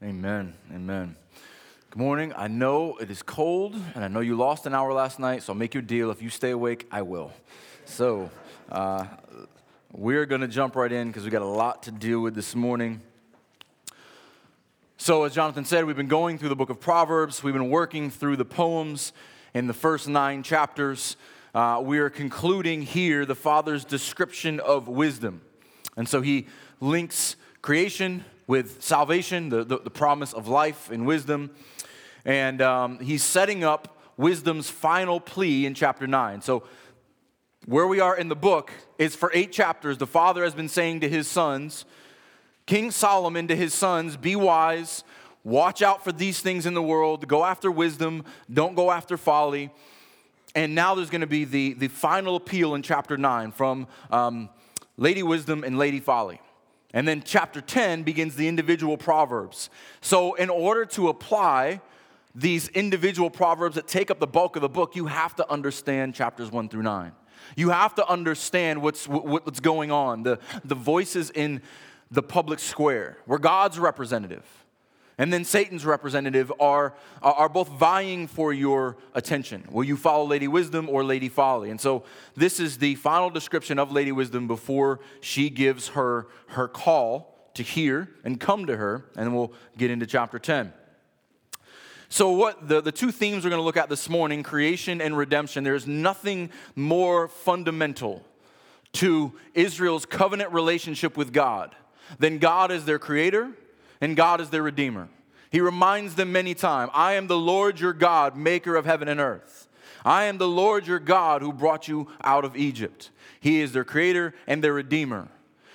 Amen. Amen. Good morning. I know it is cold, and I know you lost an hour last night, so I'll make your deal. If you stay awake, I will. So, uh, we're going to jump right in because we got a lot to deal with this morning. So, as Jonathan said, we've been going through the book of Proverbs, we've been working through the poems in the first nine chapters. Uh, we are concluding here the Father's description of wisdom. And so he links creation with salvation, the, the, the promise of life and wisdom. And um, he's setting up wisdom's final plea in chapter 9. So, where we are in the book is for eight chapters, the father has been saying to his sons, King Solomon to his sons, be wise, watch out for these things in the world, go after wisdom, don't go after folly. And now there's going to be the, the final appeal in chapter 9 from um, Lady Wisdom and Lady Folly. And then chapter 10 begins the individual proverbs. So, in order to apply these individual proverbs that take up the bulk of the book, you have to understand chapters 1 through 9. You have to understand what's, what's going on, the, the voices in the public square. We're God's representative and then Satan's representative are, are both vying for your attention. Will you follow Lady Wisdom or Lady Folly? And so this is the final description of Lady Wisdom before she gives her, her call to hear and come to her, and we'll get into chapter 10. So, what the, the two themes we're going to look at this morning creation and redemption there's nothing more fundamental to Israel's covenant relationship with God than God as their creator and God is their redeemer. He reminds them many times I am the Lord your God, maker of heaven and earth. I am the Lord your God who brought you out of Egypt. He is their creator and their redeemer.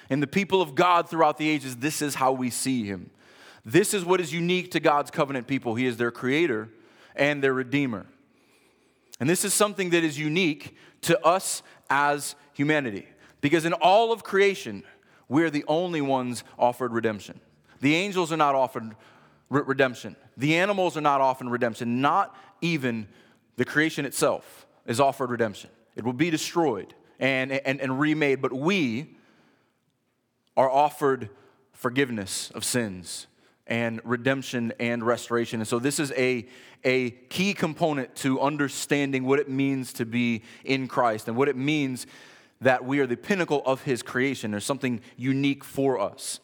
And the people of God throughout the ages, this is how we see him. This is what is unique to God's covenant people. He is their creator and their redeemer. And this is something that is unique to us as humanity. Because in all of creation, we're the only ones offered redemption. The angels are not offered re- redemption. The animals are not offered redemption. Not even the creation itself is offered redemption. It will be destroyed and, and, and remade, but we are offered forgiveness of sins and redemption and restoration. And so, this is a, a key component to understanding what it means to be in Christ and what it means that we are the pinnacle of His creation. There's something unique for us.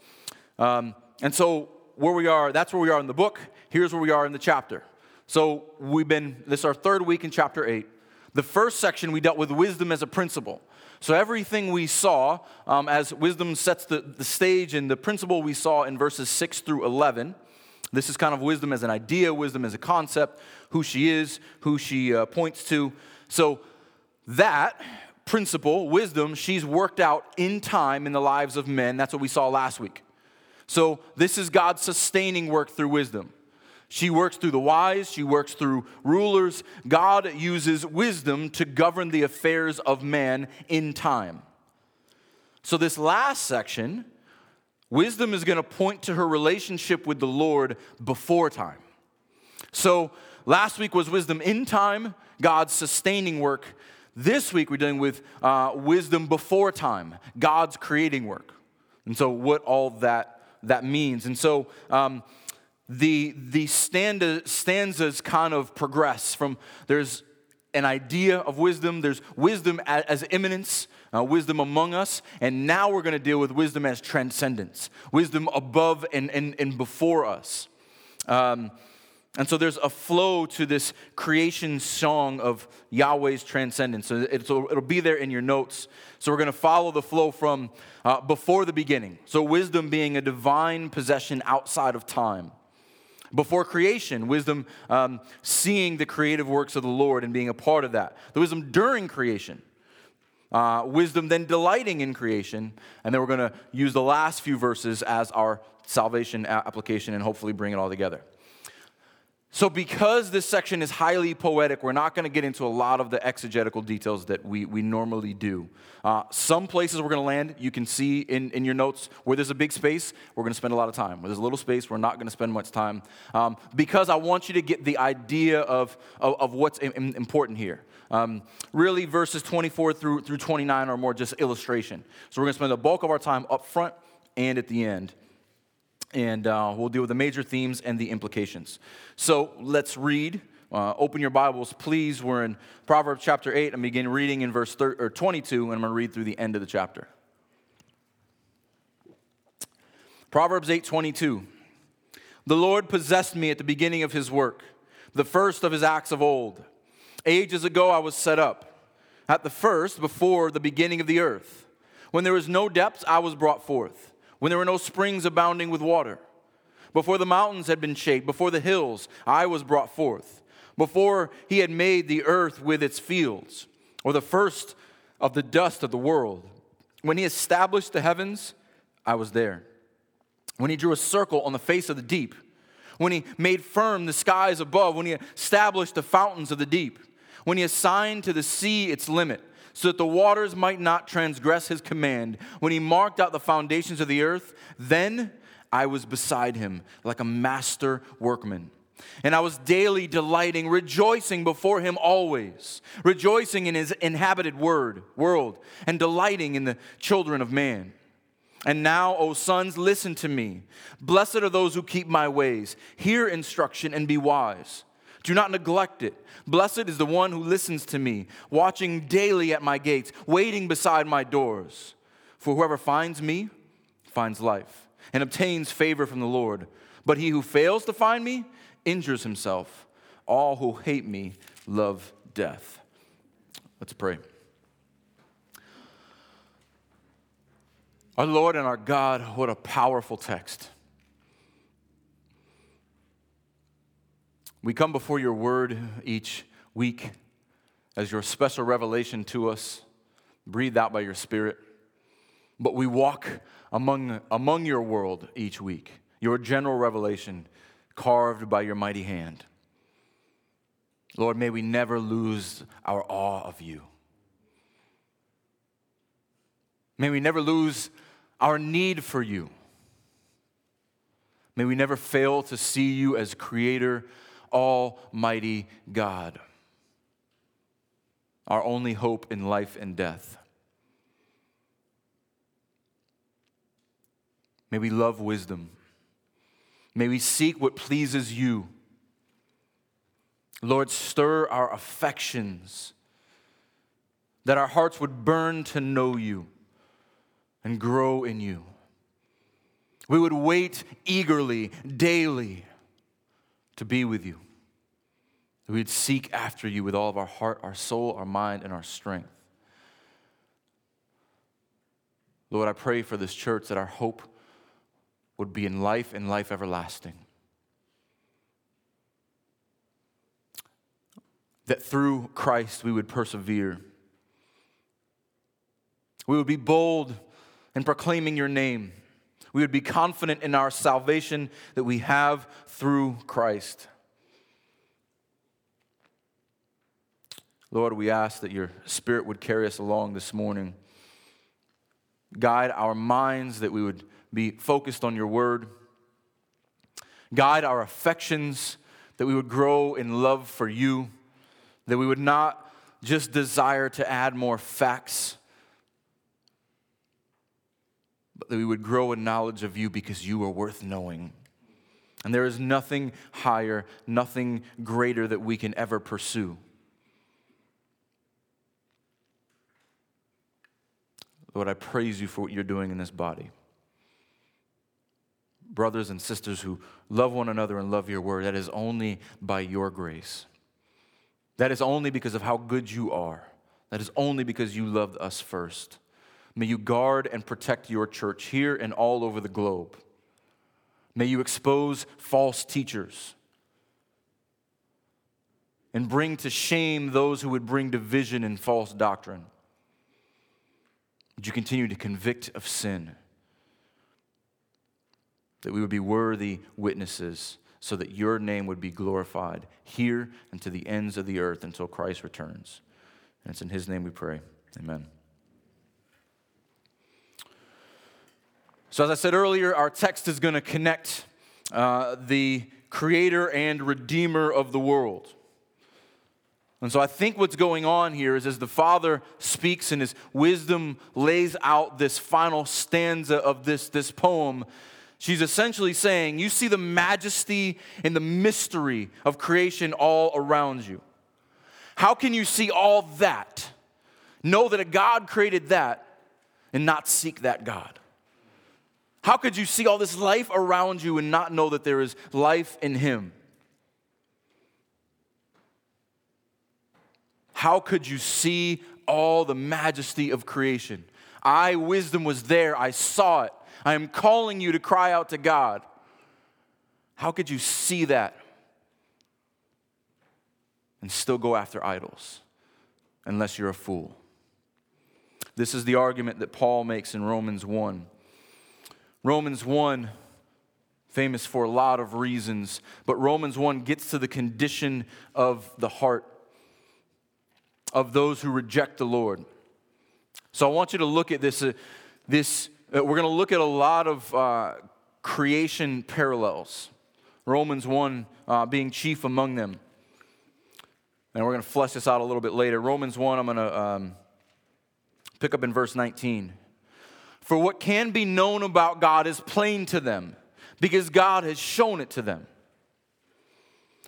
Um, and so, where we are, that's where we are in the book. Here's where we are in the chapter. So, we've been, this is our third week in chapter 8. The first section, we dealt with wisdom as a principle. So, everything we saw um, as wisdom sets the, the stage and the principle we saw in verses 6 through 11. This is kind of wisdom as an idea, wisdom as a concept, who she is, who she uh, points to. So, that principle, wisdom, she's worked out in time in the lives of men. That's what we saw last week. So, this is God's sustaining work through wisdom. She works through the wise, she works through rulers. God uses wisdom to govern the affairs of man in time. So, this last section, wisdom is going to point to her relationship with the Lord before time. So, last week was wisdom in time, God's sustaining work. This week, we're dealing with uh, wisdom before time, God's creating work. And so, what all that that means. And so um, the, the stanza, stanzas kind of progress from there's an idea of wisdom, there's wisdom as, as immanence, uh, wisdom among us, and now we're going to deal with wisdom as transcendence, wisdom above and, and, and before us. Um, and so there's a flow to this creation song of Yahweh's transcendence. So it'll, it'll be there in your notes. So we're going to follow the flow from uh, before the beginning. So wisdom being a divine possession outside of time. Before creation, wisdom um, seeing the creative works of the Lord and being a part of that. The wisdom during creation. Uh, wisdom then delighting in creation. And then we're going to use the last few verses as our salvation application and hopefully bring it all together. So, because this section is highly poetic, we're not going to get into a lot of the exegetical details that we, we normally do. Uh, some places we're going to land, you can see in, in your notes where there's a big space, we're going to spend a lot of time. Where there's a little space, we're not going to spend much time. Um, because I want you to get the idea of, of, of what's important here. Um, really, verses 24 through, through 29 are more just illustration. So, we're going to spend the bulk of our time up front and at the end. And uh, we'll deal with the major themes and the implications. So let's read. Uh, open your Bibles, please. We're in Proverbs chapter 8 and begin reading in verse thir- or 22, and I'm going to read through the end of the chapter. Proverbs 8:22. The Lord possessed me at the beginning of his work, the first of his acts of old. Ages ago I was set up, at the first before the beginning of the earth. When there was no depths, I was brought forth. When there were no springs abounding with water. Before the mountains had been shaped, before the hills, I was brought forth. Before he had made the earth with its fields, or the first of the dust of the world. When he established the heavens, I was there when he drew a circle on the face of the deep, when he made firm the skies above, when he established the fountains of the deep, when he assigned to the sea its limit, so that the waters might not transgress his command, when he marked out the foundations of the earth, then I was beside him like a master workman. And I was daily delighting, rejoicing before him always, rejoicing in his inhabited word, world, and delighting in the children of man. And now, O sons, listen to me. Blessed are those who keep my ways. Hear instruction and be wise. Do not neglect it. Blessed is the one who listens to me, watching daily at my gates, waiting beside my doors. For whoever finds me finds life and obtains favor from the Lord. But he who fails to find me injures himself. All who hate me love death. Let's pray. Our Lord and our God, what a powerful text. We come before your word each week as your special revelation to us, breathed out by your Spirit. But we walk among, among your world each week, your general revelation carved by your mighty hand. Lord, may we never lose our awe of you. May we never lose our need for you. May we never fail to see you as Creator, Almighty God, our only hope in life and death. May we love wisdom. May we seek what pleases you. Lord, stir our affections that our hearts would burn to know you and grow in you. We would wait eagerly, daily, to be with you. We'd seek after you with all of our heart, our soul, our mind, and our strength. Lord, I pray for this church that our hope would be in life and life everlasting. That through Christ we would persevere. We would be bold in proclaiming your name. We would be confident in our salvation that we have through Christ. Lord, we ask that your Spirit would carry us along this morning. Guide our minds that we would be focused on your word. Guide our affections that we would grow in love for you, that we would not just desire to add more facts but that we would grow in knowledge of you because you are worth knowing. And there is nothing higher, nothing greater that we can ever pursue. Lord, I praise you for what you're doing in this body. Brothers and sisters who love one another and love your word, that is only by your grace. That is only because of how good you are. That is only because you loved us first. May you guard and protect your church here and all over the globe. May you expose false teachers and bring to shame those who would bring division and false doctrine. Would you continue to convict of sin? That we would be worthy witnesses so that your name would be glorified here and to the ends of the earth until Christ returns. And it's in his name we pray. Amen. So, as I said earlier, our text is going to connect uh, the creator and redeemer of the world. And so I think what's going on here is as the Father speaks and his wisdom lays out this final stanza of this, this poem, She's essentially saying, You see the majesty and the mystery of creation all around you. How can you see all that? Know that a God created that and not seek that God. How could you see all this life around you and not know that there is life in Him? How could you see all the majesty of creation? I, wisdom, was there. I saw it. I am calling you to cry out to God. How could you see that and still go after idols unless you're a fool? This is the argument that Paul makes in Romans 1. Romans 1, famous for a lot of reasons, but Romans 1 gets to the condition of the heart of those who reject the Lord. So I want you to look at this. Uh, this uh, we're going to look at a lot of uh, creation parallels. Romans 1 uh, being chief among them. And we're going to flesh this out a little bit later. Romans 1, I'm going to um, pick up in verse 19. For what can be known about God is plain to them, because God has shown it to them.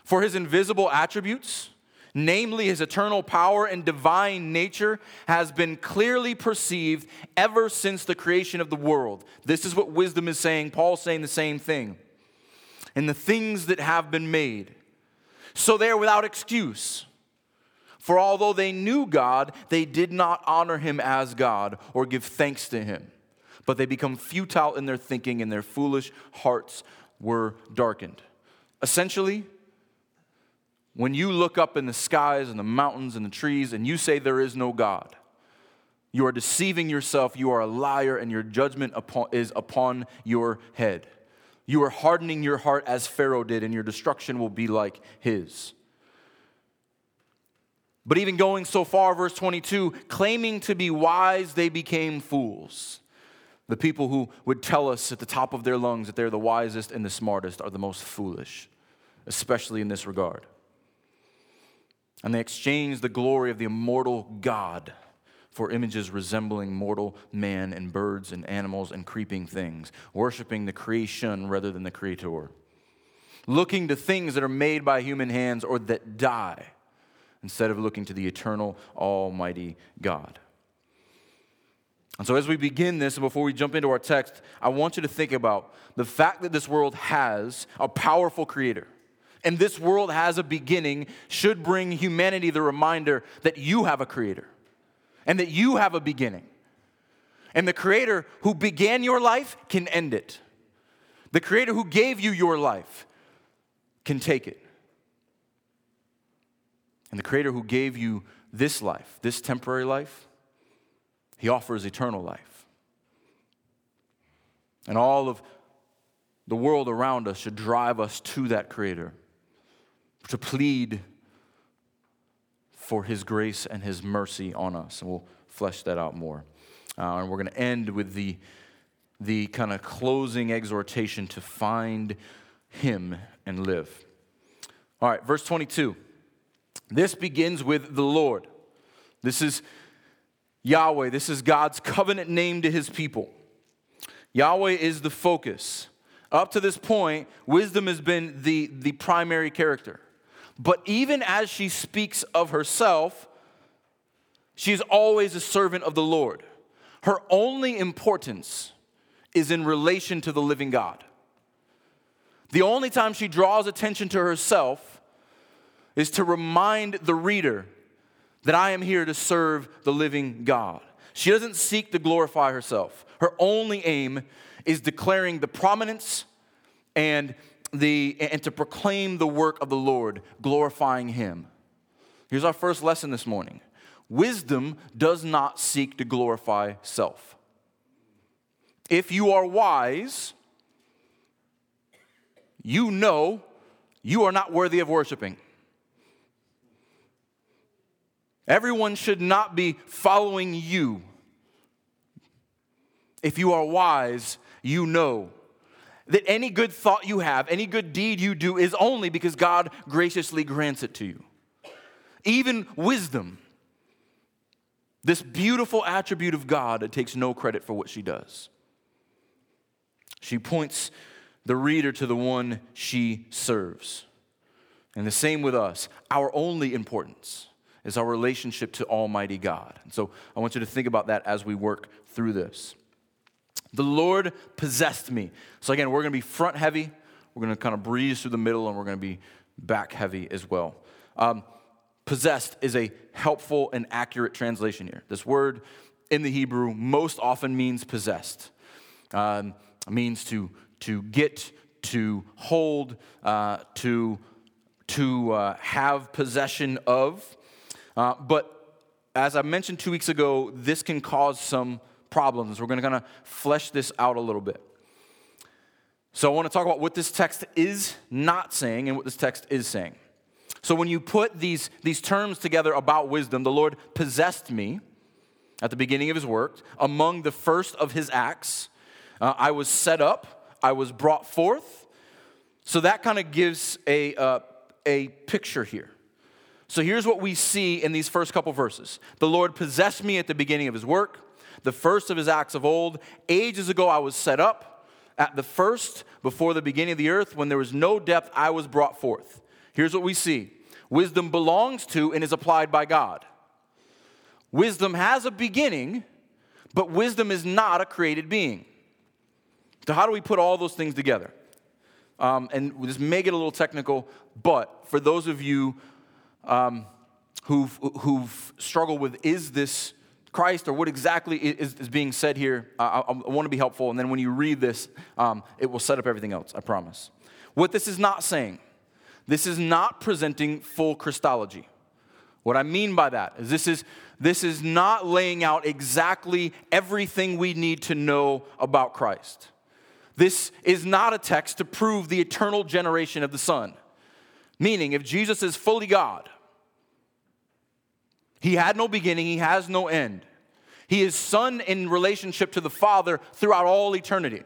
For his invisible attributes, namely his eternal power and divine nature, has been clearly perceived ever since the creation of the world. This is what wisdom is saying. Paul's saying the same thing. And the things that have been made. So they are without excuse. For although they knew God, they did not honor him as God or give thanks to him. But they become futile in their thinking, and their foolish hearts were darkened. Essentially, when you look up in the skies and the mountains and the trees and you say there is no God, you are deceiving yourself, you are a liar, and your judgment upon, is upon your head. You are hardening your heart as Pharaoh did, and your destruction will be like his. But even going so far, verse 22, claiming to be wise, they became fools. The people who would tell us at the top of their lungs that they're the wisest and the smartest are the most foolish, especially in this regard. And they exchanged the glory of the immortal God for images resembling mortal man and birds and animals and creeping things, worshiping the creation rather than the creator, looking to things that are made by human hands or that die instead of looking to the eternal, almighty God. And so, as we begin this, and before we jump into our text, I want you to think about the fact that this world has a powerful creator and this world has a beginning should bring humanity the reminder that you have a creator and that you have a beginning. And the creator who began your life can end it. The creator who gave you your life can take it. And the creator who gave you this life, this temporary life, he offers eternal life. And all of the world around us should drive us to that creator to plead for his grace and his mercy on us. And we'll flesh that out more. Uh, and we're going to end with the, the kind of closing exhortation to find him and live. All right, verse 22. This begins with the Lord. This is Yahweh. This is God's covenant name to his people. Yahweh is the focus. Up to this point, wisdom has been the, the primary character. But even as she speaks of herself, she is always a servant of the Lord. Her only importance is in relation to the living God. The only time she draws attention to herself is to remind the reader that I am here to serve the living God. She doesn't seek to glorify herself. Her only aim is declaring the prominence and the, and to proclaim the work of the Lord, glorifying Him. Here's our first lesson this morning wisdom does not seek to glorify self. If you are wise, you know you are not worthy of worshiping. Everyone should not be following you. If you are wise, you know that any good thought you have, any good deed you do is only because God graciously grants it to you. Even wisdom, this beautiful attribute of God, it takes no credit for what she does. She points the reader to the one she serves. And the same with us. Our only importance is our relationship to Almighty God. And so I want you to think about that as we work through this. The Lord possessed me. So again, we're going to be front heavy. We're going to kind of breeze through the middle, and we're going to be back heavy as well. Um, possessed is a helpful and accurate translation here. This word in the Hebrew most often means possessed. Um, means to, to get, to hold, uh, to, to uh, have possession of. Uh, but as I mentioned two weeks ago, this can cause some problems. We're going to kind of flesh this out a little bit. So I want to talk about what this text is not saying and what this text is saying. So when you put these, these terms together about wisdom, the Lord possessed me at the beginning of his work, among the first of his acts. Uh, I was set up, I was brought forth. So that kind of gives a, uh, a picture here. So here's what we see in these first couple verses The Lord possessed me at the beginning of his work, the first of his acts of old. Ages ago, I was set up. At the first, before the beginning of the earth, when there was no depth, I was brought forth. Here's what we see wisdom belongs to and is applied by God. Wisdom has a beginning, but wisdom is not a created being. So, how do we put all those things together? Um, and this may get a little technical, but for those of you um, who've, who've struggled with is this Christ or what exactly is, is being said here, I, I, want to be helpful. And then when you read this, um, it will set up everything else, I promise. What this is not saying, this is not presenting full Christology. What I mean by that is this is, this is not laying out exactly everything we need to know about Christ. This is not a text to prove the eternal generation of the Son. Meaning, if Jesus is fully God, he had no beginning, he has no end. He is Son in relationship to the Father throughout all eternity.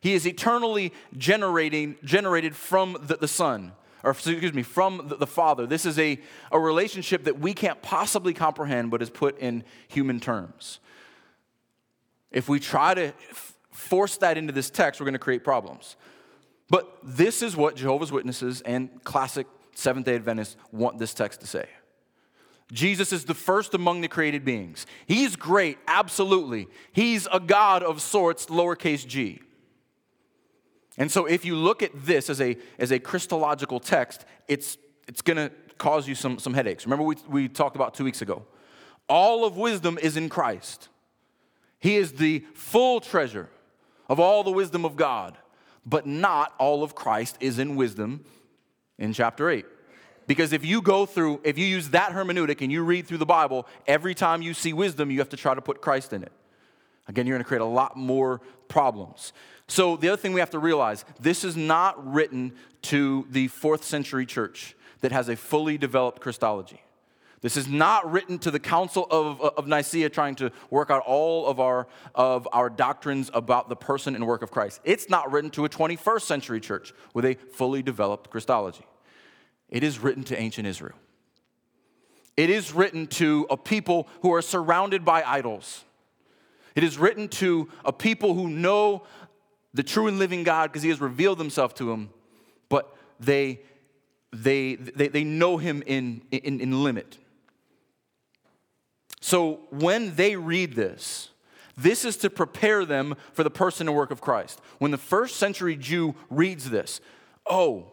He is eternally generating, generated from the, the Son, or excuse me, from the, the Father. This is a, a relationship that we can't possibly comprehend, but is put in human terms. If we try to f- force that into this text, we're going to create problems. But this is what Jehovah's Witnesses and classic Seventh day Adventists want this text to say. Jesus is the first among the created beings. He's great, absolutely. He's a God of sorts, lowercase g. And so if you look at this as a, as a Christological text, it's, it's going to cause you some, some headaches. Remember, we, we talked about two weeks ago. All of wisdom is in Christ, He is the full treasure of all the wisdom of God but not all of Christ is in wisdom in chapter 8. Because if you go through, if you use that hermeneutic and you read through the Bible, every time you see wisdom, you have to try to put Christ in it. Again, you're going to create a lot more problems. So, the other thing we have to realize this is not written to the fourth century church that has a fully developed Christology. This is not written to the Council of, of Nicaea trying to work out all of our, of our doctrines about the person and work of Christ. It's not written to a 21st century church with a fully developed Christology. It is written to ancient Israel. It is written to a people who are surrounded by idols. It is written to a people who know the true and living God because he has revealed himself to them, but they, they, they, they know him in, in, in limit. So when they read this, this is to prepare them for the person and work of Christ. When the first century Jew reads this, oh,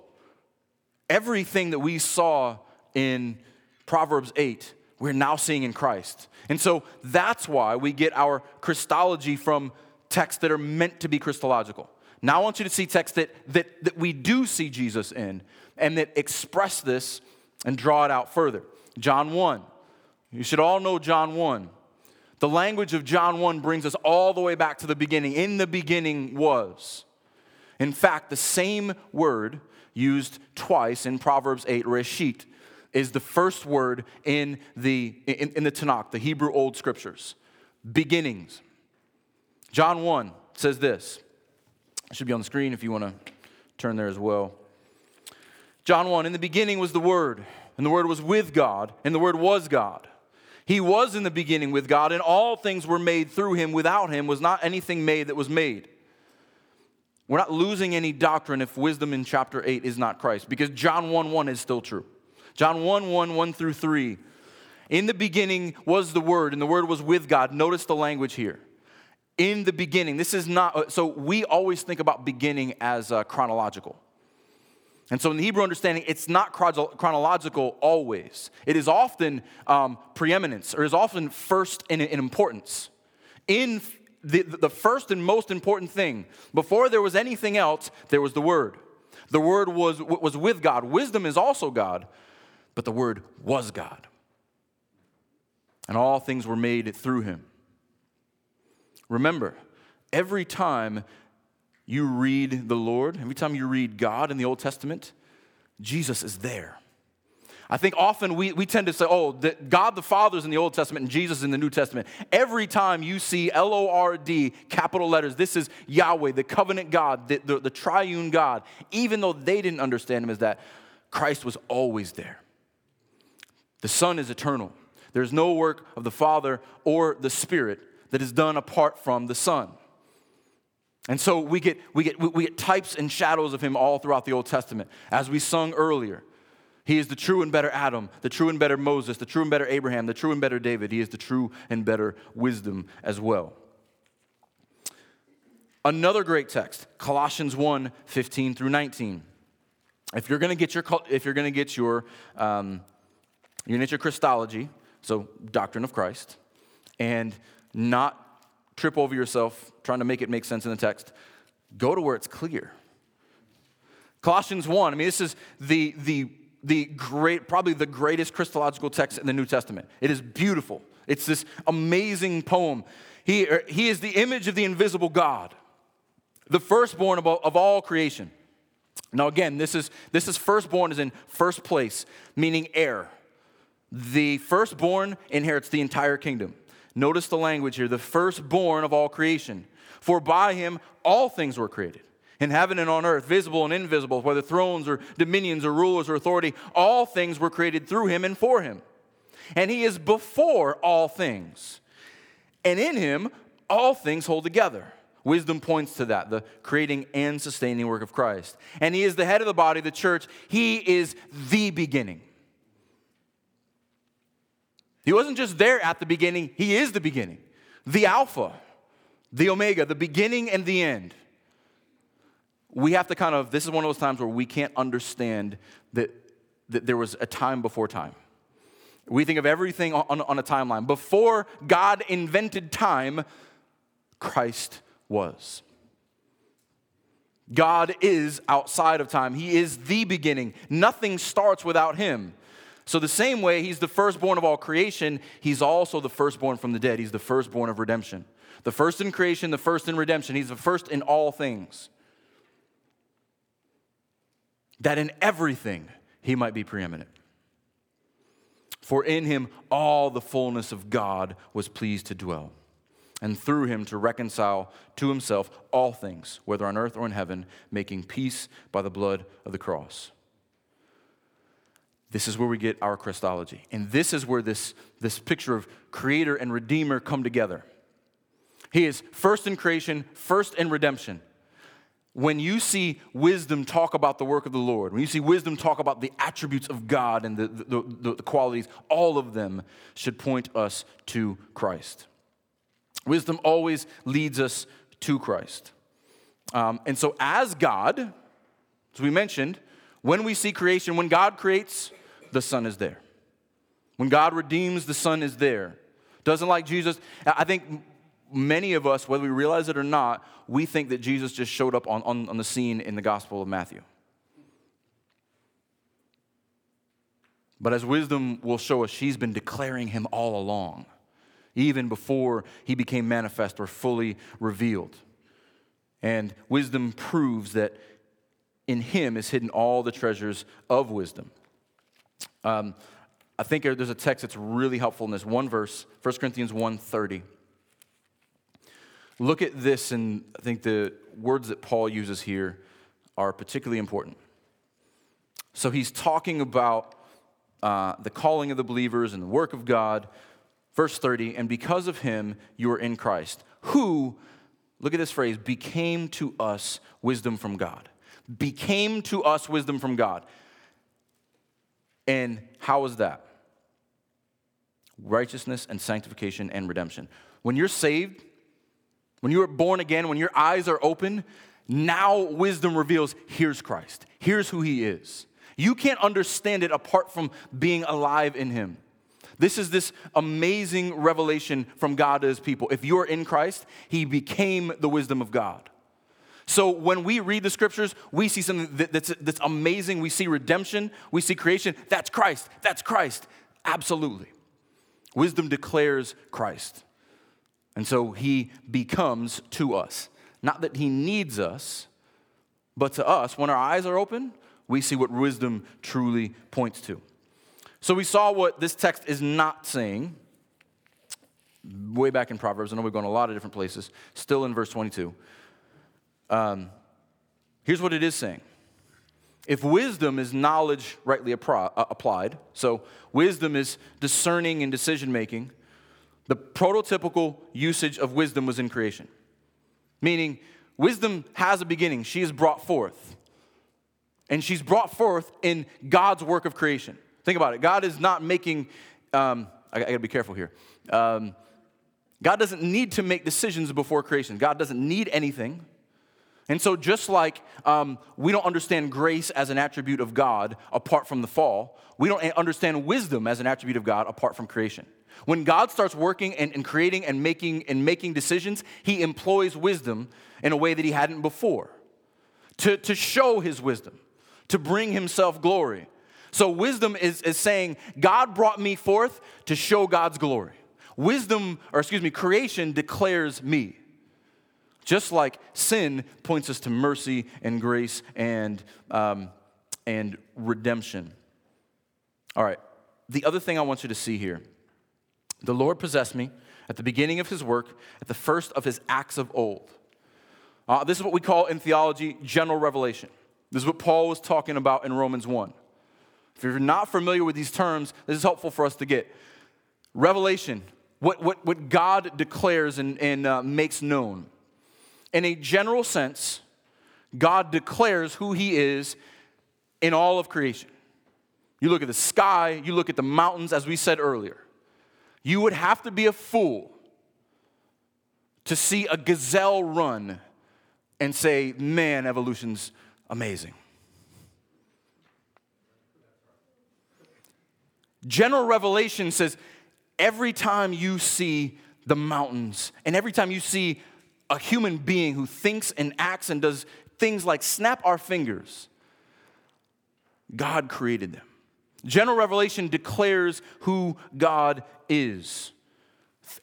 everything that we saw in Proverbs 8, we're now seeing in Christ. And so that's why we get our Christology from texts that are meant to be Christological. Now I want you to see texts that, that, that we do see Jesus in and that express this and draw it out further. John 1, you should all know John 1. The language of John 1 brings us all the way back to the beginning. In the beginning was. In fact, the same word used twice in Proverbs 8, Reshit, is the first word in the, in, in the Tanakh, the Hebrew Old Scriptures. Beginnings. John 1 says this. It should be on the screen if you want to turn there as well. John 1 In the beginning was the Word, and the Word was with God, and the Word was God. He was in the beginning with God, and all things were made through him. Without him was not anything made that was made. We're not losing any doctrine if wisdom in chapter 8 is not Christ, because John 1 1 is still true. John 1 1, 1 through 3. In the beginning was the Word, and the Word was with God. Notice the language here. In the beginning. This is not, so we always think about beginning as uh, chronological. And so, in the Hebrew understanding, it's not chronological always. It is often um, preeminence, or is often first in, in importance. In the, the first and most important thing, before there was anything else, there was the Word. The Word was, was with God. Wisdom is also God, but the Word was God. And all things were made through Him. Remember, every time you read the Lord, every time you read God in the Old Testament, Jesus is there. I think often we, we tend to say, oh, the, God the Father is in the Old Testament and Jesus in the New Testament. Every time you see L O R D, capital letters, this is Yahweh, the covenant God, the, the, the triune God, even though they didn't understand him as that, Christ was always there. The Son is eternal. There's no work of the Father or the Spirit that is done apart from the Son. And so we get, we, get, we get types and shadows of him all throughout the Old Testament. As we sung earlier, he is the true and better Adam, the true and better Moses, the true and better Abraham, the true and better David. He is the true and better wisdom as well. Another great text, Colossians 1 15 through 19. If you're going to get your, if you're going to get your, um, you're going to get your Christology, so doctrine of Christ, and not trip over yourself trying to make it make sense in the text. Go to where it's clear. Colossians 1, I mean, this is the, the, the great, probably the greatest Christological text in the New Testament. It is beautiful. It's this amazing poem. He, er, he is the image of the invisible God, the firstborn of all, of all creation. Now, again, this is, this is firstborn is in first place, meaning heir. The firstborn inherits the entire kingdom. Notice the language here the firstborn of all creation. For by him all things were created. In heaven and on earth, visible and invisible, whether thrones or dominions or rulers or authority, all things were created through him and for him. And he is before all things. And in him, all things hold together. Wisdom points to that, the creating and sustaining work of Christ. And he is the head of the body, the church. He is the beginning. He wasn't just there at the beginning, He is the beginning, the Alpha, the Omega, the beginning and the end. We have to kind of, this is one of those times where we can't understand that, that there was a time before time. We think of everything on, on a timeline. Before God invented time, Christ was. God is outside of time. He is the beginning. Nothing starts without Him. So, the same way he's the firstborn of all creation, he's also the firstborn from the dead. He's the firstborn of redemption. The first in creation, the first in redemption. He's the first in all things. That in everything he might be preeminent. For in him all the fullness of God was pleased to dwell, and through him to reconcile to himself all things, whether on earth or in heaven, making peace by the blood of the cross. This is where we get our Christology. And this is where this, this picture of creator and redeemer come together. He is first in creation, first in redemption. When you see wisdom talk about the work of the Lord, when you see wisdom talk about the attributes of God and the, the, the, the qualities, all of them should point us to Christ. Wisdom always leads us to Christ. Um, and so, as God, as we mentioned, when we see creation, when God creates, the Son is there. When God redeems, the Son is there. Doesn't like Jesus. I think many of us, whether we realize it or not, we think that Jesus just showed up on, on, on the scene in the Gospel of Matthew. But as wisdom will show us, she's been declaring him all along, even before he became manifest or fully revealed. And wisdom proves that in him is hidden all the treasures of wisdom. Um, I think there's a text that's really helpful in this one verse, 1 Corinthians 1.30. Look at this, and I think the words that Paul uses here are particularly important. So he's talking about uh, the calling of the believers and the work of God. Verse 30, and because of him you are in Christ, who, look at this phrase became to us wisdom from God. Became to us wisdom from God. And how is that? Righteousness and sanctification and redemption. When you're saved, when you are born again, when your eyes are open, now wisdom reveals here's Christ, here's who he is. You can't understand it apart from being alive in him. This is this amazing revelation from God to his people. If you are in Christ, he became the wisdom of God. So when we read the scriptures, we see something that's, that's amazing. We see redemption, we see creation. That's Christ. That's Christ. Absolutely. Wisdom declares Christ. And so he becomes to us. Not that he needs us, but to us, when our eyes are open, we see what wisdom truly points to. So we saw what this text is not saying way back in Proverbs. I know we've gone a lot of different places, still in verse 22. Um, here's what it is saying if wisdom is knowledge rightly appro- uh, applied, so wisdom is discerning and decision making, the prototypical usage of wisdom was in creation. Meaning, wisdom has a beginning, she is brought forth. And she's brought forth in God's work of creation. Think about it. God is not making, um, I, I gotta be careful here. Um, God doesn't need to make decisions before creation. God doesn't need anything. And so, just like um, we don't understand grace as an attribute of God apart from the fall, we don't understand wisdom as an attribute of God apart from creation. When God starts working and, and creating and making and making decisions, he employs wisdom in a way that he hadn't before to, to show his wisdom, to bring himself glory. So, wisdom is, is saying, God brought me forth to show God's glory. Wisdom, or excuse me, creation declares me. Just like sin points us to mercy and grace and, um, and redemption. All right, the other thing I want you to see here the Lord possessed me at the beginning of his work, at the first of his acts of old. Uh, this is what we call in theology general revelation. This is what Paul was talking about in Romans 1. If you're not familiar with these terms, this is helpful for us to get. Revelation, what, what, what God declares and, and uh, makes known. In a general sense, God declares who he is in all of creation. You look at the sky, you look at the mountains, as we said earlier. You would have to be a fool to see a gazelle run and say, man, evolution's amazing. General revelation says every time you see the mountains and every time you see a human being who thinks and acts and does things like snap our fingers, God created them. General revelation declares who God is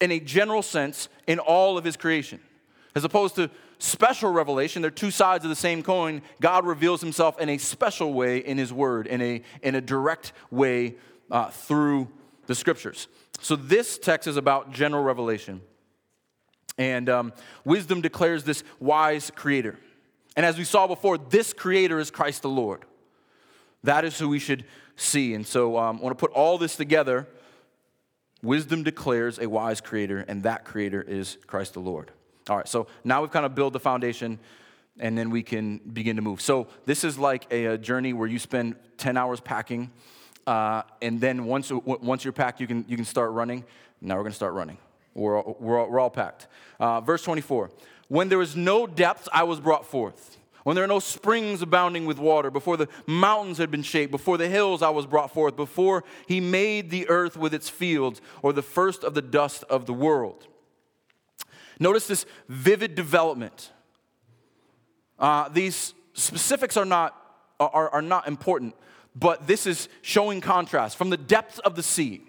in a general sense in all of his creation. As opposed to special revelation, they're two sides of the same coin. God reveals himself in a special way in his word, in a, in a direct way uh, through the scriptures. So this text is about general revelation. And um, wisdom declares this wise creator. And as we saw before, this creator is Christ the Lord. That is who we should see. And so um, I want to put all this together. Wisdom declares a wise creator, and that creator is Christ the Lord. All right, so now we've kind of built the foundation, and then we can begin to move. So this is like a, a journey where you spend 10 hours packing, uh, and then once, once you're packed, you can, you can start running. Now we're going to start running. We're, we're, all, we're all packed. Uh, verse 24 When there was no depth, I was brought forth when there are no springs abounding with water, before the mountains had been shaped, before the hills I was brought forth, before he made the earth with its fields, or the first of the dust of the world. Notice this vivid development. Uh, these specifics are not, are, are not important, but this is showing contrast. From the depths of the sea,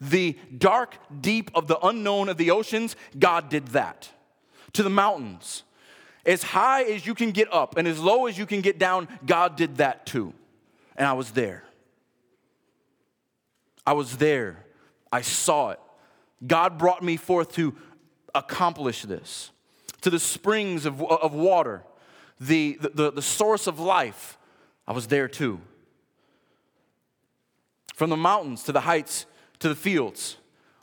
the dark deep of the unknown of the oceans, God did that. To the mountains, as high as you can get up and as low as you can get down, God did that too. And I was there. I was there. I saw it. God brought me forth to accomplish this. To the springs of, of water, the, the, the source of life, I was there too. From the mountains to the heights to the fields,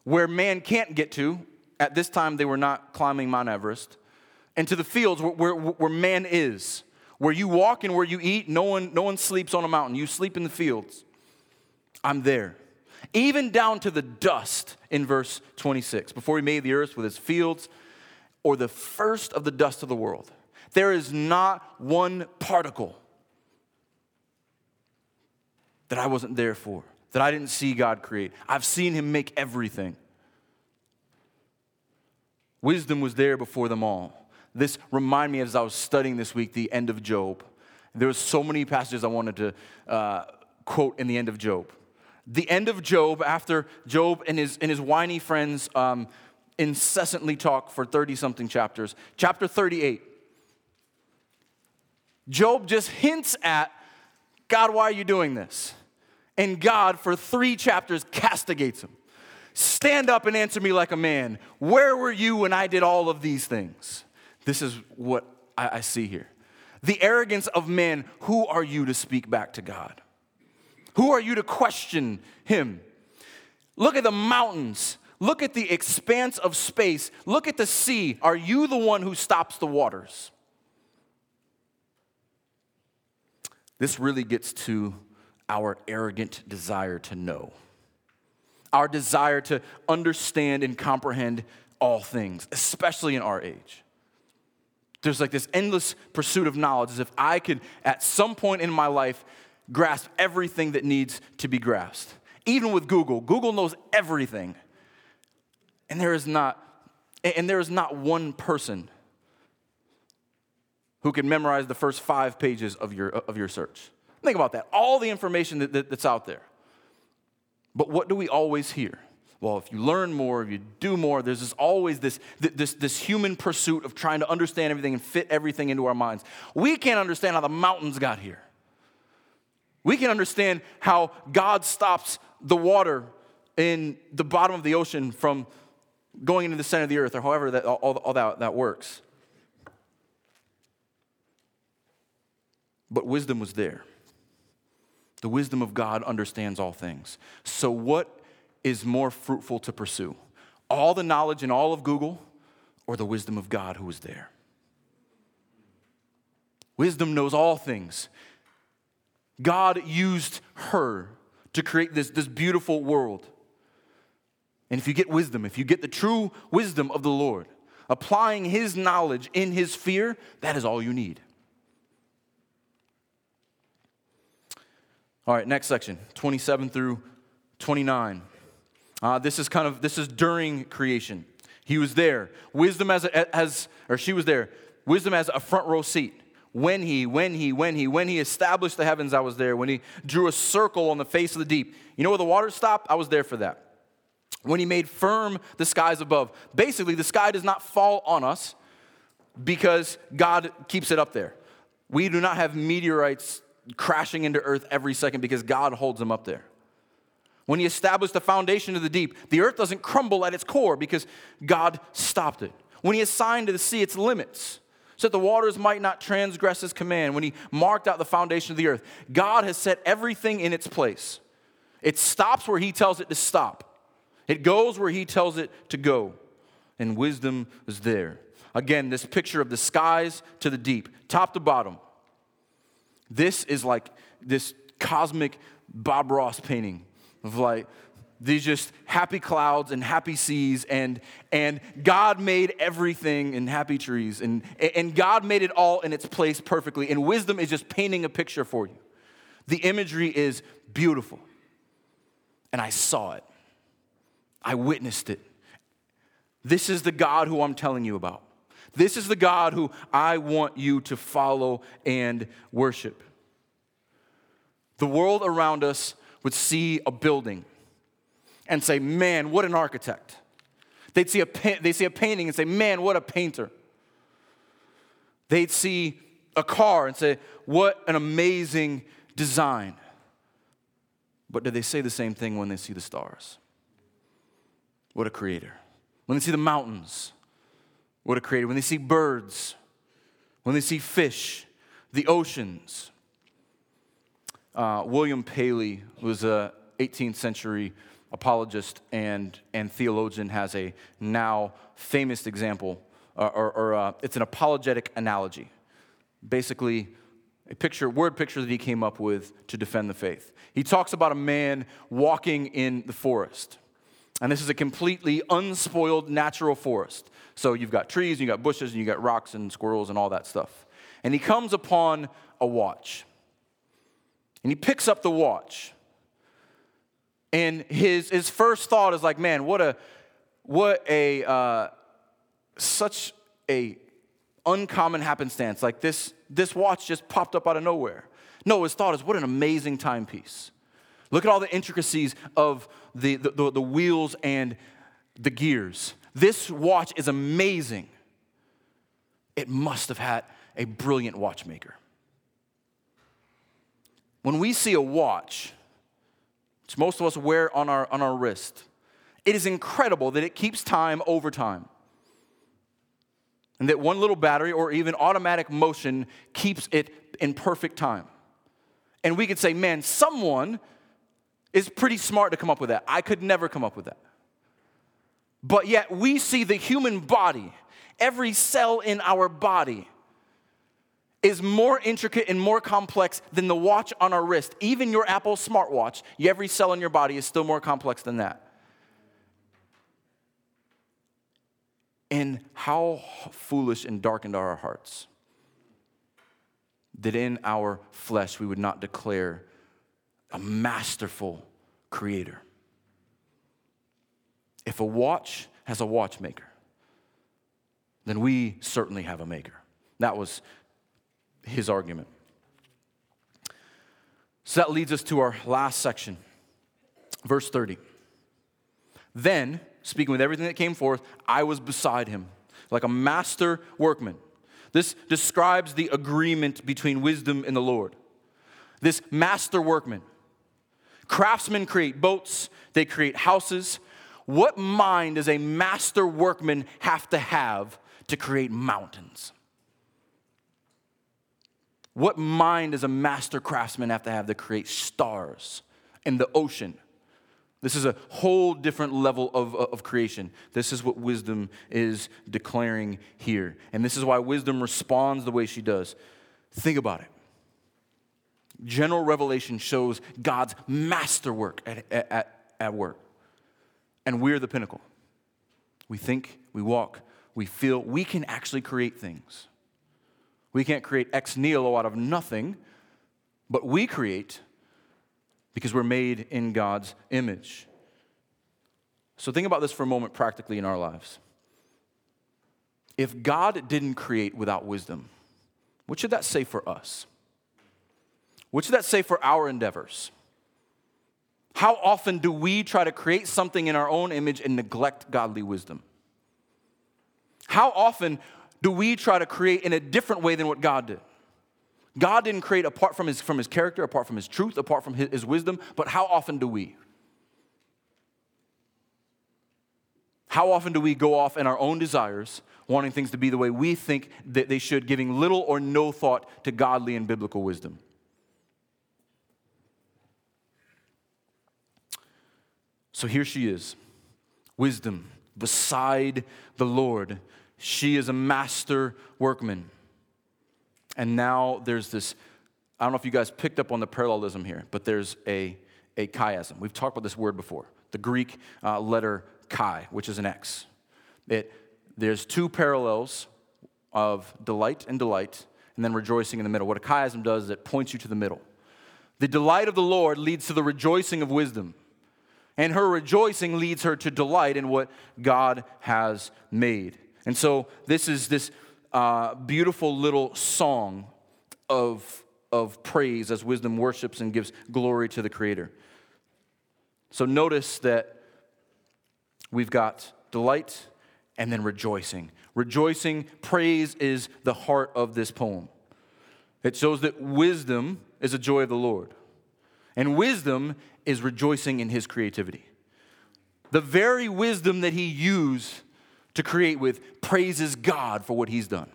where man can't get to, at this time they were not climbing Mount Everest and to the fields where, where, where man is. Where you walk and where you eat, no one, no one sleeps on a mountain. You sleep in the fields. I'm there. Even down to the dust in verse 26. Before he made the earth with its fields, or the first of the dust of the world, there is not one particle that I wasn't there for, that I didn't see God create. I've seen him make everything. Wisdom was there before them all this reminded me as I was studying this week the end of Job. There was so many passages I wanted to uh, quote in the end of Job. The end of Job, after Job and his, and his whiny friends um, incessantly talk for 30 something chapters, chapter 38, Job just hints at God, why are you doing this? And God, for three chapters, castigates him. Stand up and answer me like a man. Where were you when I did all of these things? This is what I, I see here. The arrogance of man, who are you to speak back to God? Who are you to question him? Look at the mountains. Look at the expanse of space. Look at the sea. Are you the one who stops the waters? This really gets to our arrogant desire to know, our desire to understand and comprehend all things, especially in our age there's like this endless pursuit of knowledge as if I could, at some point in my life, grasp everything that needs to be grasped. Even with Google, Google knows everything. And there is not, and there is not one person who can memorize the first five pages of your, of your search. Think about that. All the information that, that, that's out there. But what do we always hear? well, if you learn more, if you do more, there's this, always this, this, this human pursuit of trying to understand everything and fit everything into our minds. We can't understand how the mountains got here. We can understand how God stops the water in the bottom of the ocean from going into the center of the earth, or however that, all, all that, that works. But wisdom was there. The wisdom of God understands all things. So, what is more fruitful to pursue? All the knowledge in all of Google or the wisdom of God who is there? Wisdom knows all things. God used her to create this, this beautiful world. And if you get wisdom, if you get the true wisdom of the Lord, applying His knowledge in His fear, that is all you need. All right, next section 27 through 29. Uh, this is kind of this is during creation. He was there. Wisdom as, a, as or she was there. Wisdom as a front row seat. When he, when he, when he, when he established the heavens, I was there. When he drew a circle on the face of the deep. You know where the water stopped? I was there for that. When he made firm the skies above. Basically, the sky does not fall on us because God keeps it up there. We do not have meteorites crashing into earth every second because God holds them up there. When he established the foundation of the deep, the earth doesn't crumble at its core because God stopped it. When he assigned to the sea its limits, so that the waters might not transgress his command, when he marked out the foundation of the earth, God has set everything in its place. It stops where he tells it to stop, it goes where he tells it to go. And wisdom is there. Again, this picture of the skies to the deep, top to bottom. This is like this cosmic Bob Ross painting of like these just happy clouds and happy seas and and god made everything in happy trees and and god made it all in its place perfectly. And wisdom is just painting a picture for you. The imagery is beautiful. And i saw it. I witnessed it. This is the god who i'm telling you about this is the god who i want you to follow and worship the world around us would see a building and say, Man, what an architect. They'd see a, they see a painting and say, Man, what a painter. They'd see a car and say, What an amazing design. But do they say the same thing when they see the stars? What a creator. When they see the mountains, what a created, When they see birds, when they see fish, the oceans, uh, William Paley was a 18th century apologist and, and theologian, has a now famous example or, or, or uh, it's an apologetic analogy. Basically, a picture, word picture that he came up with to defend the faith. He talks about a man walking in the forest. And this is a completely unspoiled natural forest. So you've got trees, you've got bushes, and you've got rocks and squirrels and all that stuff. And he comes upon a watch. And he picks up the watch. And his, his first thought is like, man, what a, what a, uh, such a uncommon happenstance. Like this, this watch just popped up out of nowhere. No, his thought is, what an amazing timepiece. Look at all the intricacies of the, the, the, the wheels and the gears. This watch is amazing. It must have had a brilliant watchmaker. When we see a watch, which most of us wear on our, on our wrist, it is incredible that it keeps time over time. And that one little battery or even automatic motion keeps it in perfect time. And we could say, man, someone is pretty smart to come up with that. I could never come up with that. But yet we see the human body, every cell in our body is more intricate and more complex than the watch on our wrist. Even your Apple smartwatch, every cell in your body is still more complex than that. And how foolish and darkened are our hearts that in our flesh we would not declare a masterful creator. If a watch has a watchmaker, then we certainly have a maker. That was his argument. So that leads us to our last section, verse 30. Then, speaking with everything that came forth, I was beside him, like a master workman. This describes the agreement between wisdom and the Lord. This master workman. Craftsmen create boats, they create houses. What mind does a master workman have to have to create mountains? What mind does a master craftsman have to have to create stars in the ocean? This is a whole different level of, of creation. This is what wisdom is declaring here. And this is why wisdom responds the way she does. Think about it. General revelation shows God's masterwork at, at, at work. And we're the pinnacle. We think, we walk, we feel, we can actually create things. We can't create ex nihilo out of nothing, but we create because we're made in God's image. So think about this for a moment practically in our lives. If God didn't create without wisdom, what should that say for us? What should that say for our endeavors? How often do we try to create something in our own image and neglect godly wisdom? How often do we try to create in a different way than what God did? God didn't create apart from his, from his character, apart from his truth, apart from his, his wisdom, but how often do we? How often do we go off in our own desires, wanting things to be the way we think that they should, giving little or no thought to godly and biblical wisdom? So here she is wisdom beside the Lord she is a master workman. And now there's this, I don't know if you guys picked up on the parallelism here, but there's a, a chiasm. We've talked about this word before the Greek uh, letter chi, which is an X. It, there's two parallels of delight and delight, and then rejoicing in the middle. What a chiasm does is it points you to the middle. The delight of the Lord leads to the rejoicing of wisdom. And her rejoicing leads her to delight in what God has made. And so this is this uh, beautiful little song of, of praise as wisdom worships and gives glory to the Creator. So notice that we've got delight and then rejoicing. Rejoicing, praise is the heart of this poem. It shows that wisdom is a joy of the Lord. And wisdom is rejoicing in his creativity. The very wisdom that he used to create with praises God for what he's done.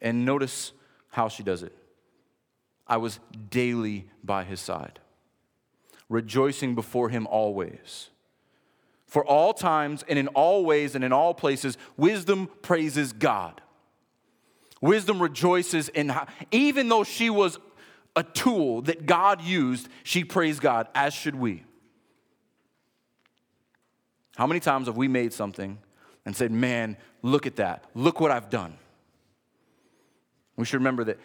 And notice how she does it. I was daily by his side, rejoicing before him always. For all times and in all ways and in all places, wisdom praises God. Wisdom rejoices in, how, even though she was a tool that God used, she praised God, as should we. How many times have we made something and said, Man, look at that. Look what I've done? We should remember that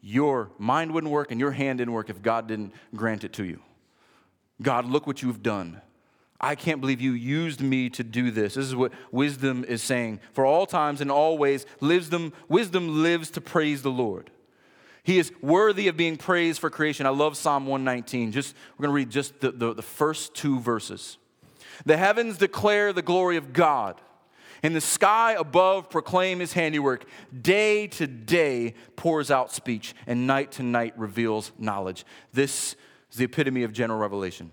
your mind wouldn't work and your hand didn't work if God didn't grant it to you. God, look what you've done. I can't believe you used me to do this. This is what wisdom is saying. For all times and all ways, wisdom, wisdom lives to praise the Lord. He is worthy of being praised for creation. I love Psalm 119. Just we're going to read just the, the, the first two verses. The heavens declare the glory of God, and the sky above proclaim his handiwork. Day to day pours out speech, and night to night reveals knowledge. This is the epitome of general revelation.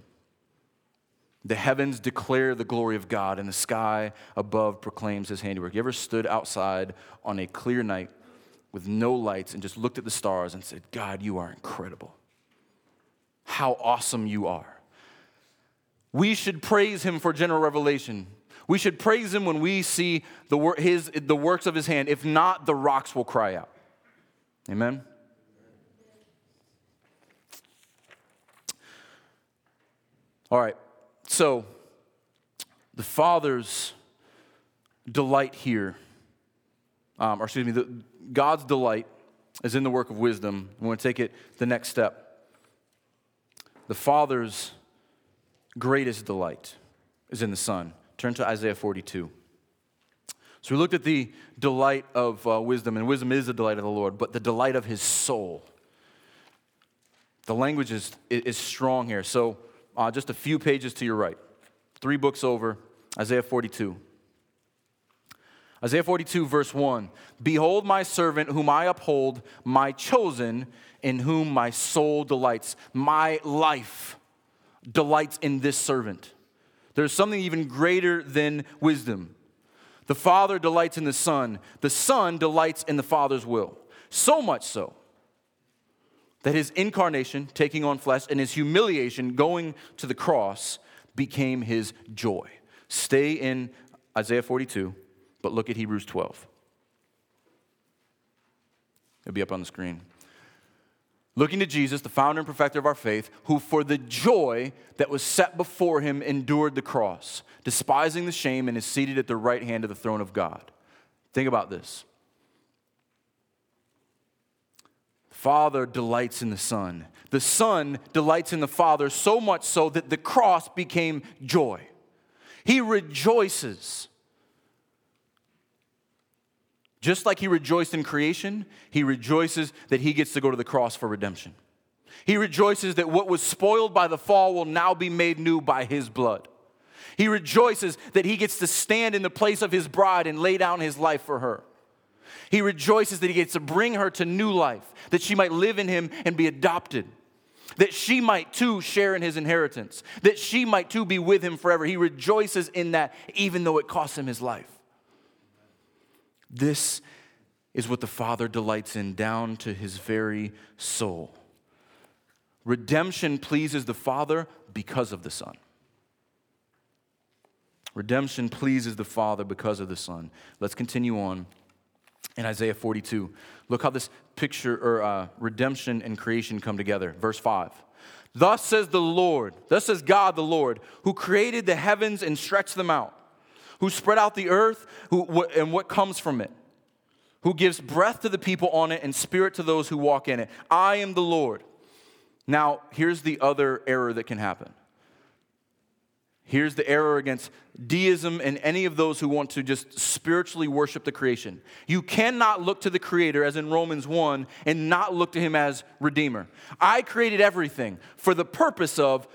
The heavens declare the glory of God, and the sky above proclaims his handiwork. You ever stood outside on a clear night with no lights and just looked at the stars and said, God, you are incredible. How awesome you are. We should praise him for general revelation. We should praise him when we see the, wor- his, the works of his hand. If not, the rocks will cry out. Amen? All right, so the Father's delight here, um, or excuse me, the, God's delight is in the work of wisdom. We want to take it the next step. The Father's greatest delight is in the Son. Turn to Isaiah 42. So we looked at the delight of uh, wisdom, and wisdom is the delight of the Lord, but the delight of his soul. The language is, is strong here. So uh, just a few pages to your right, three books over, Isaiah 42. Isaiah 42, verse 1 Behold, my servant, whom I uphold, my chosen, in whom my soul delights. My life delights in this servant. There's something even greater than wisdom. The Father delights in the Son, the Son delights in the Father's will. So much so that his incarnation, taking on flesh, and his humiliation, going to the cross, became his joy. Stay in Isaiah 42, but look at Hebrews 12. It'll be up on the screen. Looking to Jesus, the founder and perfecter of our faith, who for the joy that was set before him endured the cross, despising the shame, and is seated at the right hand of the throne of God. Think about this. Father delights in the Son. The Son delights in the Father so much so that the cross became joy. He rejoices. Just like he rejoiced in creation, he rejoices that he gets to go to the cross for redemption. He rejoices that what was spoiled by the fall will now be made new by his blood. He rejoices that he gets to stand in the place of his bride and lay down his life for her. He rejoices that he gets to bring her to new life, that she might live in him and be adopted, that she might too share in his inheritance, that she might too be with him forever. He rejoices in that, even though it costs him his life. This is what the Father delights in down to his very soul. Redemption pleases the Father because of the Son. Redemption pleases the Father because of the Son. Let's continue on in Isaiah 42. Look how this picture or uh, redemption and creation come together. Verse 5. Thus says the Lord, thus says God the Lord, who created the heavens and stretched them out, who spread out the earth who, wh- and what comes from it, who gives breath to the people on it and spirit to those who walk in it. I am the Lord. Now, here's the other error that can happen Here's the error against deism and any of those who want to just spiritually worship the creation. You cannot look to the Creator, as in Romans 1, and not look to Him as Redeemer. I created everything for the purpose of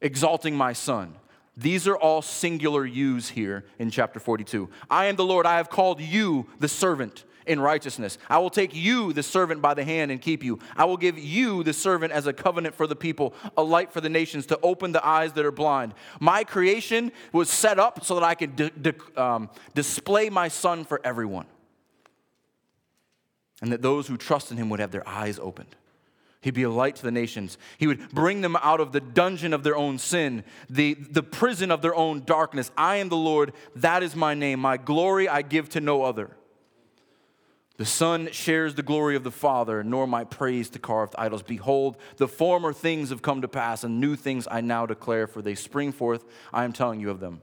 exalting my Son. These are all singular yous here in chapter 42. I am the Lord, I have called you the servant in righteousness. I will take you, the servant, by the hand and keep you. I will give you, the servant, as a covenant for the people, a light for the nations to open the eyes that are blind. My creation was set up so that I could um, display my son for everyone. And that those who trust in him would have their eyes opened. He'd be a light to the nations. He would bring them out of the dungeon of their own sin, the, the prison of their own darkness. I am the Lord, that is my name. My glory I give to no other. The Son shares the glory of the Father, nor my praise to carved idols. Behold, the former things have come to pass, and new things I now declare, for they spring forth. I am telling you of them.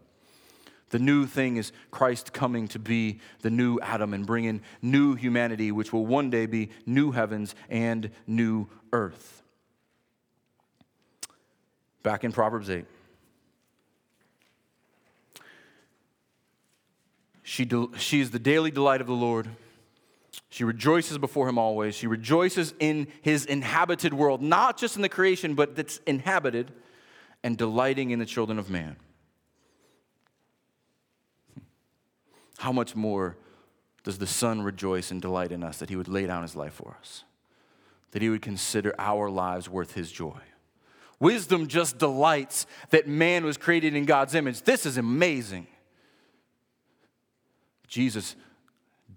The new thing is Christ coming to be the new Adam and bringing new humanity, which will one day be new heavens and new earth. Back in Proverbs 8. She, de- she is the daily delight of the Lord. She rejoices before him always. She rejoices in his inhabited world, not just in the creation, but that's inhabited, and delighting in the children of man. How much more does the Son rejoice and delight in us that he would lay down his life for us? That he would consider our lives worth his joy. Wisdom just delights that man was created in God's image. This is amazing. Jesus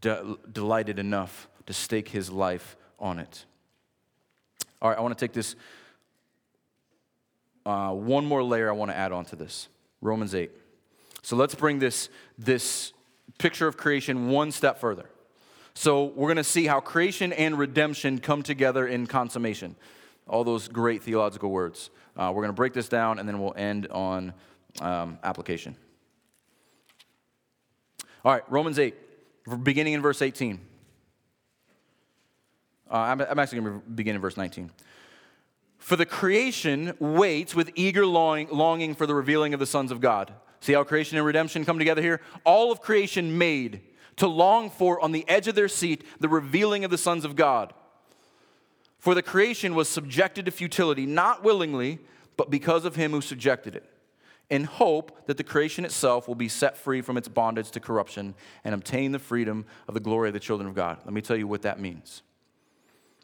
de- delighted enough to stake his life on it. All right, I want to take this uh, one more layer I want to add on to this Romans 8. So let's bring this, this picture of creation one step further. So we're going to see how creation and redemption come together in consummation. All those great theological words. Uh, we're going to break this down and then we'll end on um, application. All right, Romans 8, beginning in verse 18. Uh, I'm, I'm actually going to begin in verse 19. For the creation waits with eager longing, longing for the revealing of the sons of God. See how creation and redemption come together here? All of creation made to long for on the edge of their seat the revealing of the sons of God. For the creation was subjected to futility, not willingly, but because of him who subjected it, in hope that the creation itself will be set free from its bondage to corruption and obtain the freedom of the glory of the children of God. Let me tell you what that means.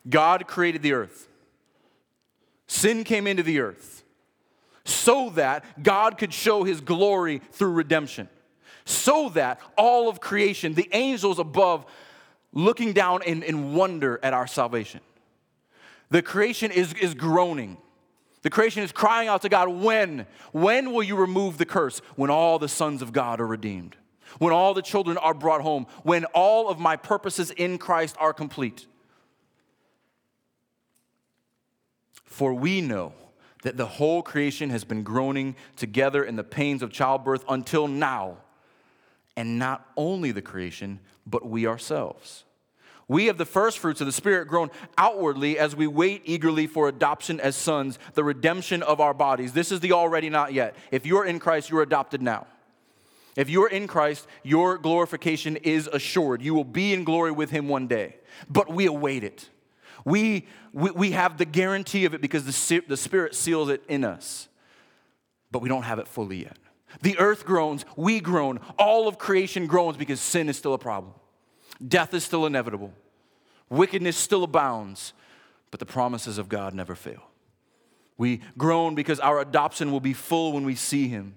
God created the earth. Sin came into the earth so that God could show his glory through redemption. So that all of creation, the angels above, looking down in, in wonder at our salvation. The creation is, is groaning. The creation is crying out to God, when? When will you remove the curse? When all the sons of God are redeemed. When all the children are brought home. When all of my purposes in Christ are complete. For we know that the whole creation has been groaning together in the pains of childbirth until now. And not only the creation, but we ourselves. We have the first fruits of the Spirit groan outwardly as we wait eagerly for adoption as sons, the redemption of our bodies. This is the already not yet. If you're in Christ, you're adopted now. If you're in Christ, your glorification is assured. You will be in glory with Him one day. But we await it. We, we, we have the guarantee of it because the, the Spirit seals it in us, but we don't have it fully yet. The earth groans, we groan, all of creation groans because sin is still a problem. Death is still inevitable, wickedness still abounds, but the promises of God never fail. We groan because our adoption will be full when we see Him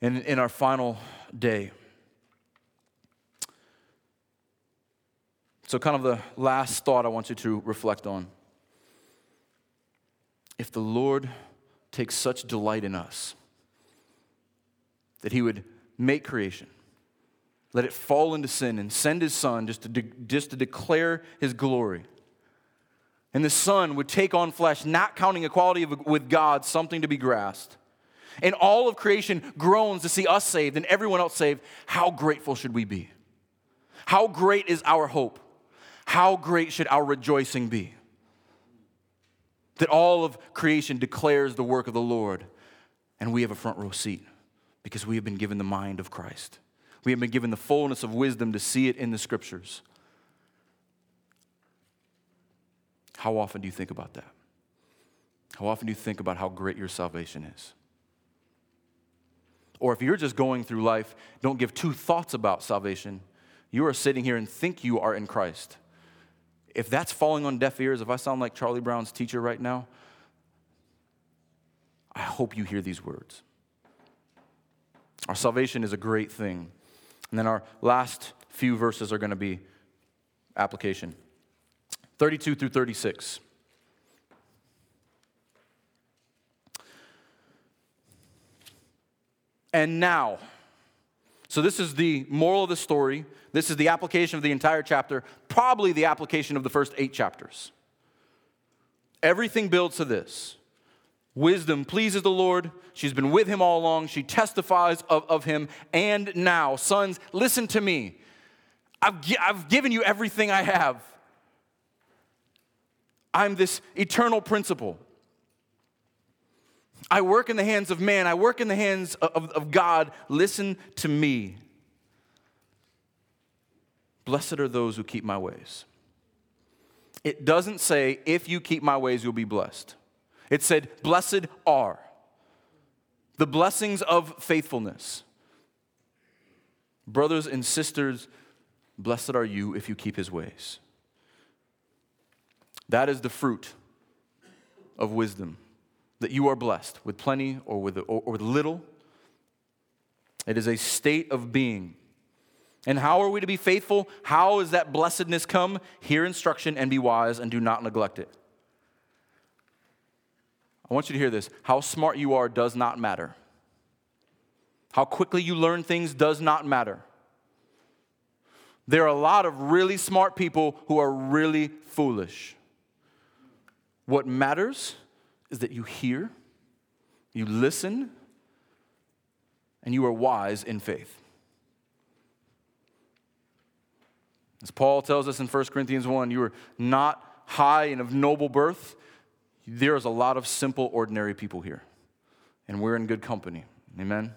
in, in our final day. So, kind of the last thought I want you to reflect on. If the Lord takes such delight in us that He would make creation, let it fall into sin, and send His Son just to, de- just to declare His glory. And the Son would take on flesh, not counting equality with God something to be grasped. And all of creation groans to see us saved and everyone else saved. How grateful should we be? How great is our hope? how great should our rejoicing be? That all of creation declares the work of the Lord, and we have a front row seat because we have been given the mind of Christ. We have been given the fullness of wisdom to see it in the scriptures. How often do you think about that? How often do you think about how great your salvation is? Or if you're just going through life, don't give two thoughts about salvation. You are sitting here and think you are in Christ if that's falling on deaf ears, if I sound like Charlie Brown's teacher right now, I hope you hear these words. Our salvation is a great thing. And then our last few verses are going to be application. 32 through 36. And now, so this is the moral of the story. This is the application of the entire chapter, probably the application of the first eight chapters. Everything builds to this. Wisdom pleases the Lord. She's been with him all along. She testifies of, of him. And now, sons, listen to me. I've, I've given you everything I have. I'm this eternal principle. I work in the hands of man, I work in the hands of, of God. Listen to me. Blessed are those who keep my ways. It doesn't say, if you keep my ways, you'll be blessed. It said, blessed are the blessings of faithfulness. Brothers and sisters, blessed are you if you keep his ways. That is the fruit of wisdom, that you are blessed with plenty or with, or, with little. It is a state of being. And how are we to be faithful? How is that blessedness come? Hear instruction and be wise and do not neglect it. I want you to hear this. How smart you are does not matter. How quickly you learn things does not matter. There are a lot of really smart people who are really foolish. What matters is that you hear, you listen, and you are wise in faith. As Paul tells us in 1 Corinthians 1, you are not high and of noble birth. There is a lot of simple, ordinary people here, and we're in good company. Amen?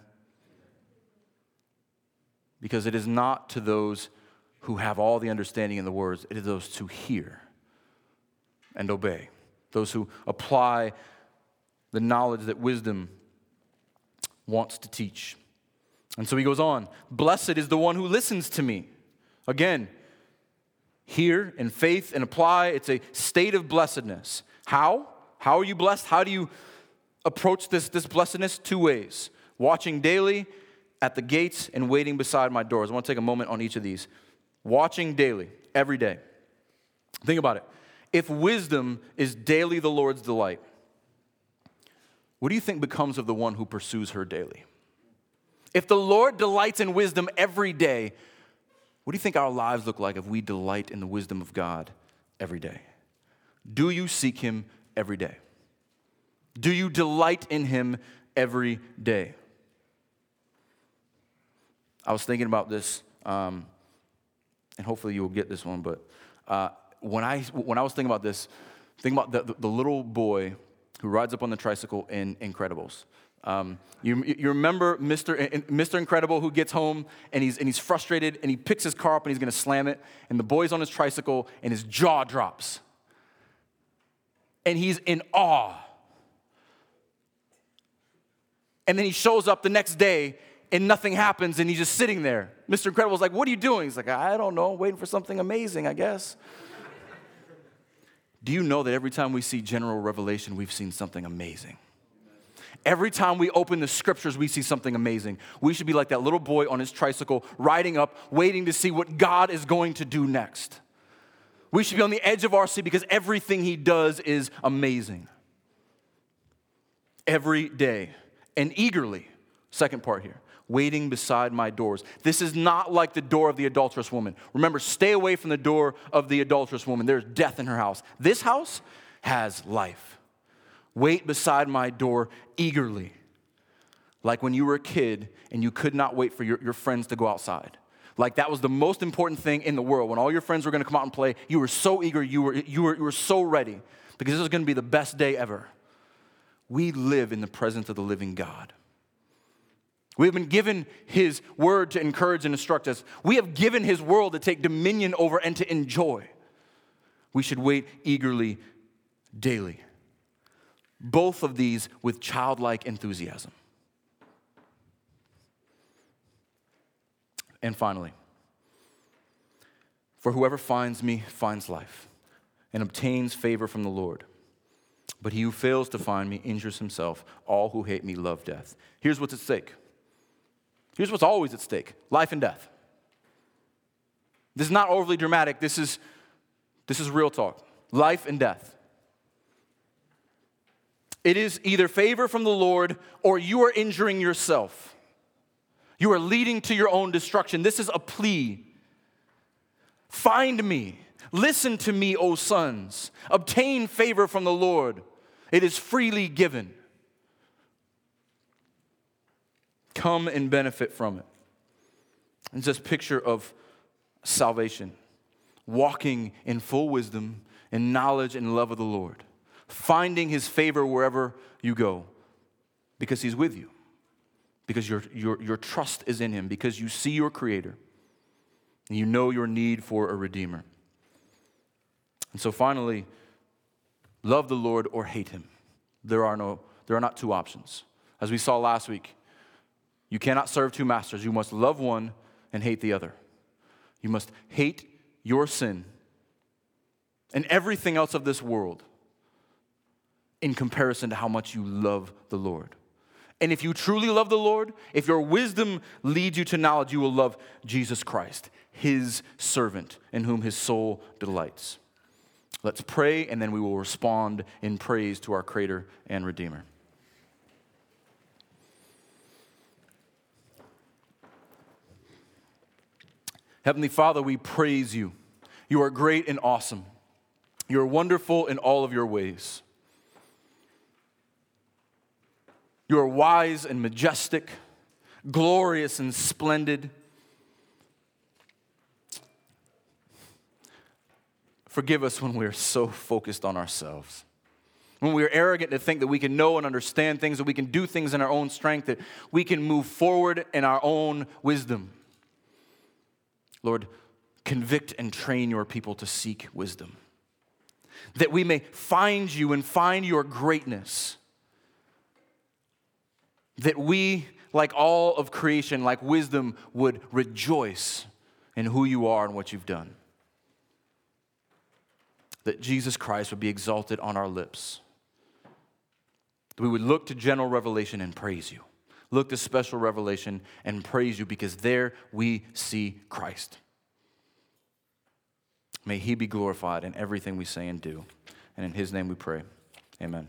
Because it is not to those who have all the understanding in the words, it is those who hear and obey those who apply the knowledge that wisdom wants to teach. And so he goes on Blessed is the one who listens to me. Again, hear in faith and apply. It's a state of blessedness. How? How are you blessed? How do you approach this, this blessedness? Two ways watching daily at the gates and waiting beside my doors. I want to take a moment on each of these. Watching daily, every day. Think about it if wisdom is daily the Lord's delight, what do you think becomes of the one who pursues her daily? If the Lord delights in wisdom every day, what do you think our lives look like if we delight in the wisdom of God every day? Do you seek Him every day? Do you delight in Him every day? I was thinking about this, um, and hopefully you will get this one, but uh, when I, when I was thinking about this, think about the, the, little boy who rides up on the tricycle in Incredibles. Um, you, you remember Mr. Mr. Incredible who gets home and he's, and he's frustrated and he picks his car up and he's to slam it, and the boy's on his tricycle and his jaw drops. And he's in awe. And then he shows up the next day and nothing happens and he's just sitting there. Mr. Incredible's like, What are you doing? He's like, I don't know, waiting for something amazing, I guess. Do you know that every time we see general revelation, we've seen something amazing? Every time we open the scriptures, we see something amazing. We should be like that little boy on his tricycle, riding up, waiting to see what God is going to do next. We should be on the edge of our seat because everything he does is amazing. Every day and eagerly. Second part here waiting beside my doors. This is not like the door of the adulterous woman. Remember, stay away from the door of the adulterous woman. There's death in her house. This house has life. Wait beside my door eagerly, like when you were a kid and you could not wait for your, your friends to go outside. Like that was the most important thing in the world. When all your friends were gonna come out and play, you were so eager, you were, you were, you were so ready because this was gonna be the best day ever. We live in the presence of the living God. We have been given His word to encourage and instruct us. We have given His world to take dominion over and to enjoy. We should wait eagerly daily. Both of these with childlike enthusiasm. And finally, for whoever finds me finds life and obtains favor from the Lord. But he who fails to find me injures himself. All who hate me love death. Here's what's at stake Here's what's always at stake life and death. This is not overly dramatic, this is, this is real talk. life and death. It is either favor from the Lord or you are injuring yourself. You are leading to your own destruction. This is a plea. Find me. Listen to me, O sons. Obtain favor from the Lord. It is freely given. Come and benefit from it. It's this picture of salvation, walking in full wisdom and knowledge and love of the Lord, finding his favor wherever you go because he's with you, because your, your, your trust is in him, because you see your creator and you know your need for a redeemer. And so finally, love the Lord or hate him. There are, no, there are not two options. As we saw last week, you cannot serve two masters. You must love one and hate the other. You must hate your sin and everything else of this world in comparison to how much you love the Lord. And if you truly love the Lord, if your wisdom leads you to knowledge, you will love Jesus Christ, his servant, in whom his soul delights. Let's pray, and then we will respond in praise to our Creator and Redeemer. Heavenly Father, we praise you. You are great and awesome. You are wonderful in all of your ways. You are wise and majestic, glorious and splendid. Forgive us when we are so focused on ourselves. When we are arrogant to think that we can know and understand things, that we can do things in our own strength, that we can move forward in our own wisdom. Lord, convict and train your people to seek wisdom, that we may find you and find your greatness that we, like all of creation, like wisdom, would rejoice in who you are and what you've done. That Jesus Christ would be exalted on our lips. That we would look to general revelation and praise you. Look to special revelation and praise you because there we see Christ. May he be glorified in everything we say and do. And in his name we pray. Amen.